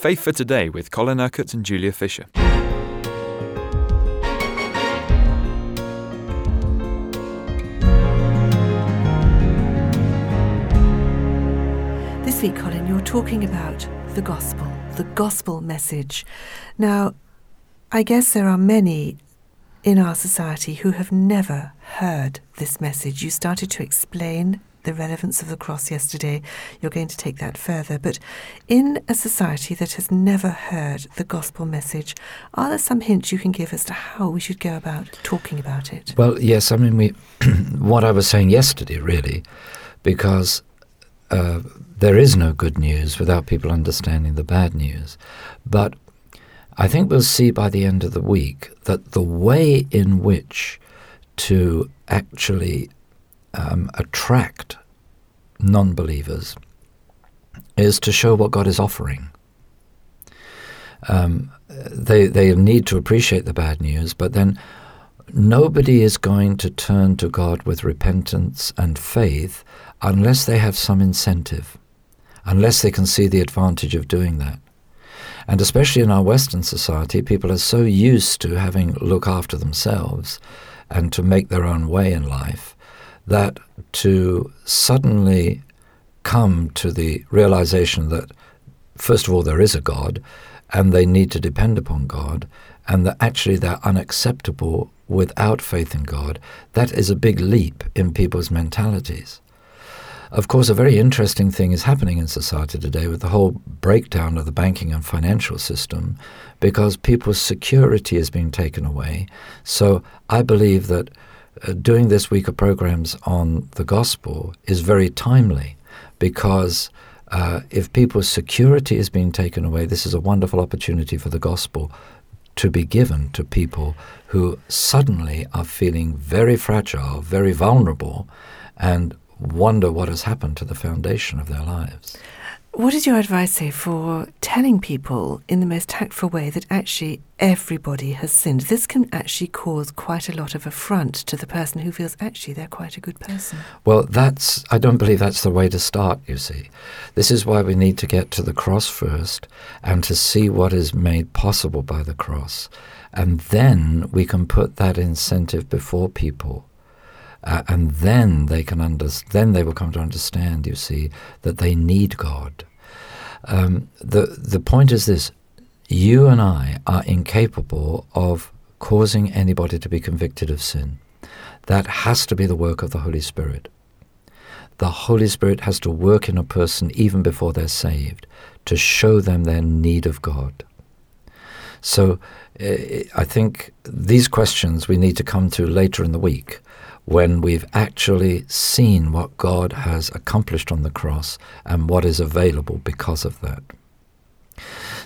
Faith for Today with Colin Urquhart and Julia Fisher. This week, Colin, you're talking about the gospel, the gospel message. Now, I guess there are many in our society who have never heard this message. You started to explain the relevance of the cross yesterday. You're going to take that further. But in a society that has never heard the gospel message, are there some hints you can give as to how we should go about talking about it? Well, yes. I mean, we what I was saying yesterday, really, because uh, there is no good news without people understanding the bad news. But I think we'll see by the end of the week that the way in which to actually um, attract non believers is to show what God is offering. Um, they, they need to appreciate the bad news, but then nobody is going to turn to God with repentance and faith unless they have some incentive, unless they can see the advantage of doing that. And especially in our Western society, people are so used to having look after themselves and to make their own way in life that to suddenly come to the realization that, first of all, there is a God and they need to depend upon God, and that actually they're unacceptable without faith in God, that is a big leap in people's mentalities. Of course, a very interesting thing is happening in society today with the whole breakdown of the banking and financial system because people's security is being taken away. So I believe that uh, doing this week of programs on the gospel is very timely because uh, if people's security is being taken away, this is a wonderful opportunity for the gospel to be given to people who suddenly are feeling very fragile, very vulnerable, and wonder what has happened to the foundation of their lives. What is your advice say for telling people in the most tactful way that actually everybody has sinned? This can actually cause quite a lot of affront to the person who feels actually they're quite a good person. Well, that's I don't believe that's the way to start, you see. This is why we need to get to the cross first and to see what is made possible by the cross. And then we can put that incentive before people uh, and then they can under, then they will come to understand. You see that they need God. Um, the the point is this: you and I are incapable of causing anybody to be convicted of sin. That has to be the work of the Holy Spirit. The Holy Spirit has to work in a person even before they're saved to show them their need of God. So uh, I think these questions we need to come to later in the week when we've actually seen what God has accomplished on the cross and what is available because of that.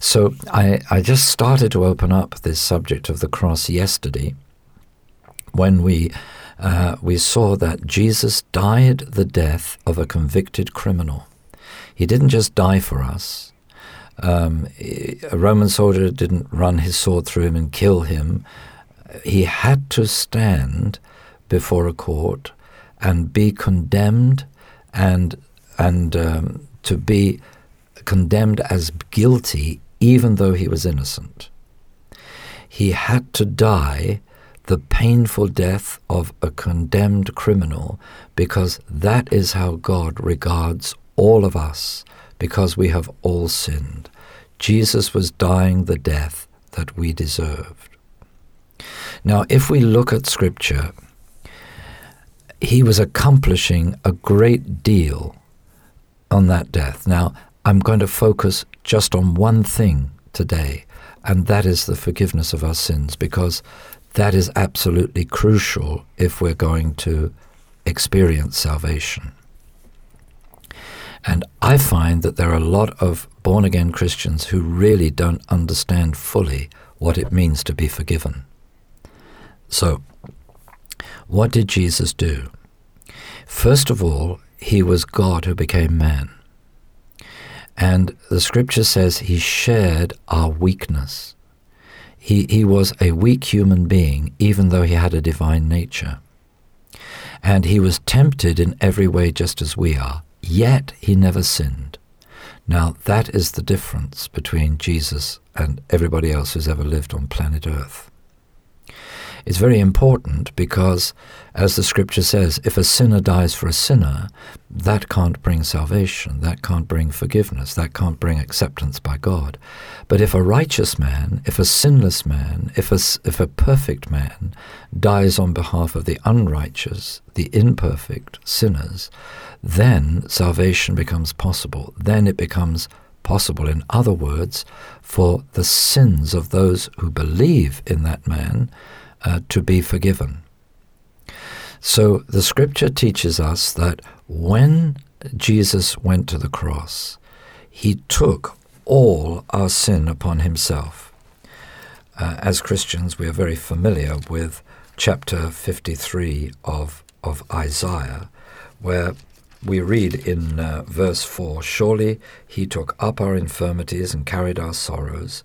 So I, I just started to open up this subject of the cross yesterday when we uh, we saw that Jesus died the death of a convicted criminal. He didn't just die for us. Um, a Roman soldier didn't run his sword through him and kill him. He had to stand before a court and be condemned and and um, to be condemned as guilty even though he was innocent. He had to die the painful death of a condemned criminal because that is how God regards all of us because we have all sinned. Jesus was dying the death that we deserved. Now, if we look at Scripture, he was accomplishing a great deal on that death. Now, I'm going to focus just on one thing today, and that is the forgiveness of our sins, because that is absolutely crucial if we're going to experience salvation. And I find that there are a lot of born again Christians who really don't understand fully what it means to be forgiven. So, what did Jesus do? First of all, he was God who became man. And the scripture says he shared our weakness. He, he was a weak human being, even though he had a divine nature. And he was tempted in every way just as we are, yet he never sinned. Now, that is the difference between Jesus and everybody else who's ever lived on planet Earth. It's very important because, as the scripture says, if a sinner dies for a sinner, that can't bring salvation, that can't bring forgiveness, that can't bring acceptance by God. But if a righteous man, if a sinless man, if a, if a perfect man dies on behalf of the unrighteous, the imperfect sinners, then salvation becomes possible. Then it becomes possible, in other words, for the sins of those who believe in that man uh, to be forgiven. So the scripture teaches us that when Jesus went to the cross, he took all our sin upon himself. Uh, as Christians, we are very familiar with chapter 53 of, of Isaiah, where we read in uh, verse 4 Surely he took up our infirmities and carried our sorrows.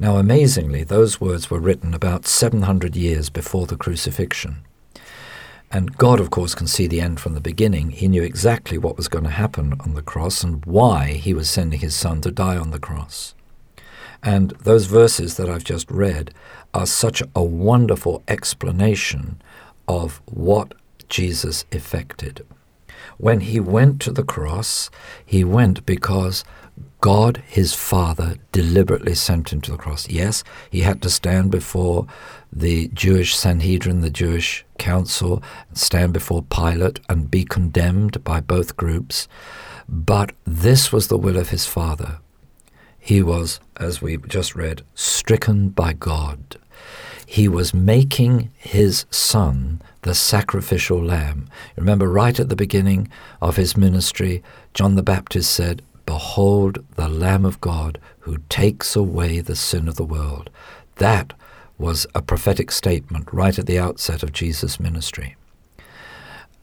Now, amazingly, those words were written about 700 years before the crucifixion. And God, of course, can see the end from the beginning. He knew exactly what was going to happen on the cross and why he was sending his son to die on the cross. And those verses that I've just read are such a wonderful explanation of what Jesus effected. When he went to the cross, he went because God, his Father, deliberately sent him to the cross. Yes, he had to stand before the Jewish Sanhedrin, the Jewish council, stand before Pilate and be condemned by both groups. But this was the will of his Father. He was, as we just read, stricken by God. He was making his Son the sacrificial lamb. Remember, right at the beginning of his ministry, John the Baptist said, Behold the Lamb of God who takes away the sin of the world. That was a prophetic statement right at the outset of Jesus' ministry.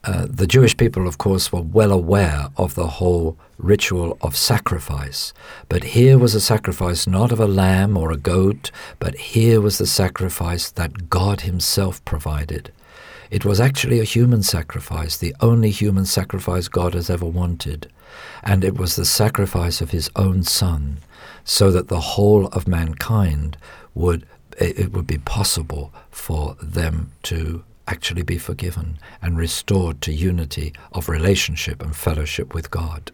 Uh, the Jewish people, of course, were well aware of the whole ritual of sacrifice. But here was a sacrifice not of a lamb or a goat, but here was the sacrifice that God Himself provided. It was actually a human sacrifice, the only human sacrifice God has ever wanted. And it was the sacrifice of his own son, so that the whole of mankind would it would be possible for them to actually be forgiven and restored to unity of relationship and fellowship with God.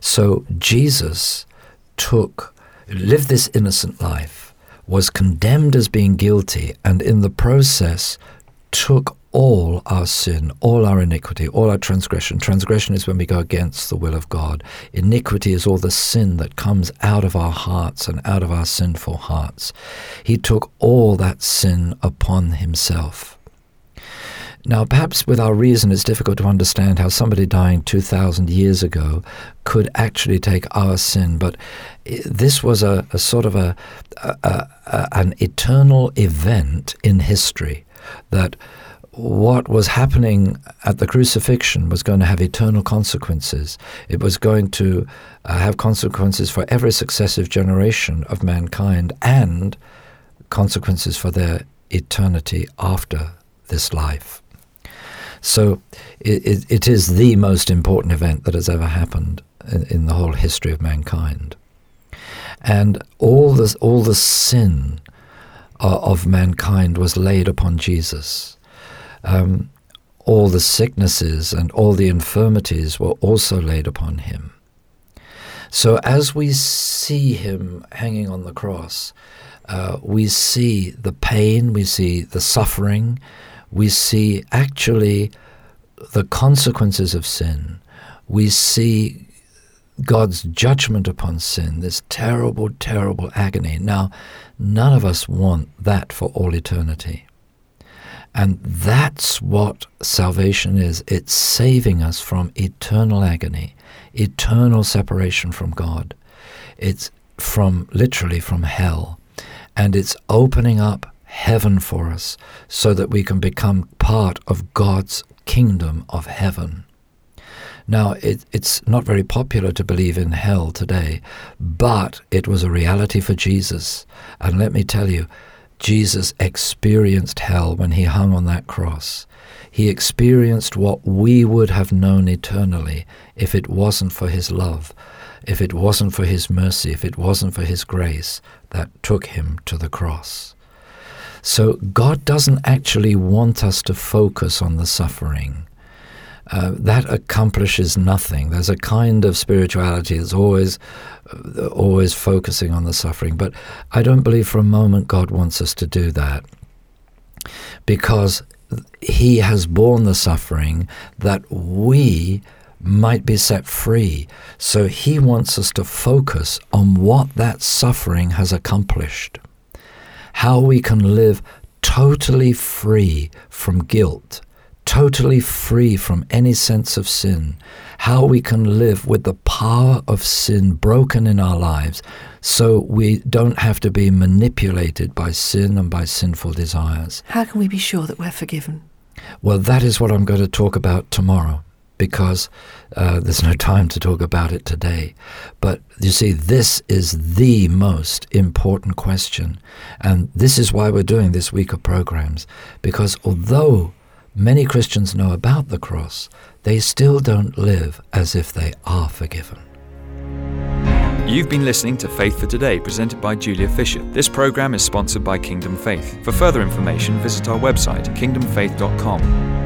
So Jesus took lived this innocent life, was condemned as being guilty, and in the process took all our sin, all our iniquity, all our transgression. Transgression is when we go against the will of God. Iniquity is all the sin that comes out of our hearts and out of our sinful hearts. He took all that sin upon himself. Now, perhaps with our reason, it's difficult to understand how somebody dying 2,000 years ago could actually take our sin, but this was a, a sort of a, a, a, an eternal event in history that what was happening at the crucifixion was going to have eternal consequences. It was going to uh, have consequences for every successive generation of mankind and consequences for their eternity after this life. So it, it, it is the most important event that has ever happened in, in the whole history of mankind. And all, this, all the sin uh, of mankind was laid upon Jesus. Um, all the sicknesses and all the infirmities were also laid upon him. So as we see him hanging on the cross, uh, we see the pain, we see the suffering, we see actually the consequences of sin. We see God's judgment upon sin, this terrible, terrible agony. Now, none of us want that for all eternity. And that's what salvation is. It's saving us from eternal agony, eternal separation from God. It's from literally from hell. And it's opening up heaven for us so that we can become part of God's kingdom of heaven. Now, it, it's not very popular to believe in hell today, but it was a reality for Jesus. And let me tell you, Jesus experienced hell when he hung on that cross. He experienced what we would have known eternally if it wasn't for his love, if it wasn't for his mercy, if it wasn't for his grace that took him to the cross. So God doesn't actually want us to focus on the suffering. Uh, that accomplishes nothing. There's a kind of spirituality that's always, uh, always focusing on the suffering. But I don't believe for a moment God wants us to do that, because He has borne the suffering that we might be set free. So He wants us to focus on what that suffering has accomplished, how we can live totally free from guilt totally free from any sense of sin, how we can live with the power of sin broken in our lives so we don't have to be manipulated by sin and by sinful desires. How can we be sure that we're forgiven? Well, that is what I'm going to talk about tomorrow because uh, there's no time to talk about it today. But you see, this is the most important question. And this is why we're doing this week of programs. Because although many Christians know about the cross, they still don't live as if they are forgiven. You've been listening to Faith for Today, presented by Julia Fisher. This program is sponsored by Kingdom Faith. For further information, visit our website, kingdomfaith.com.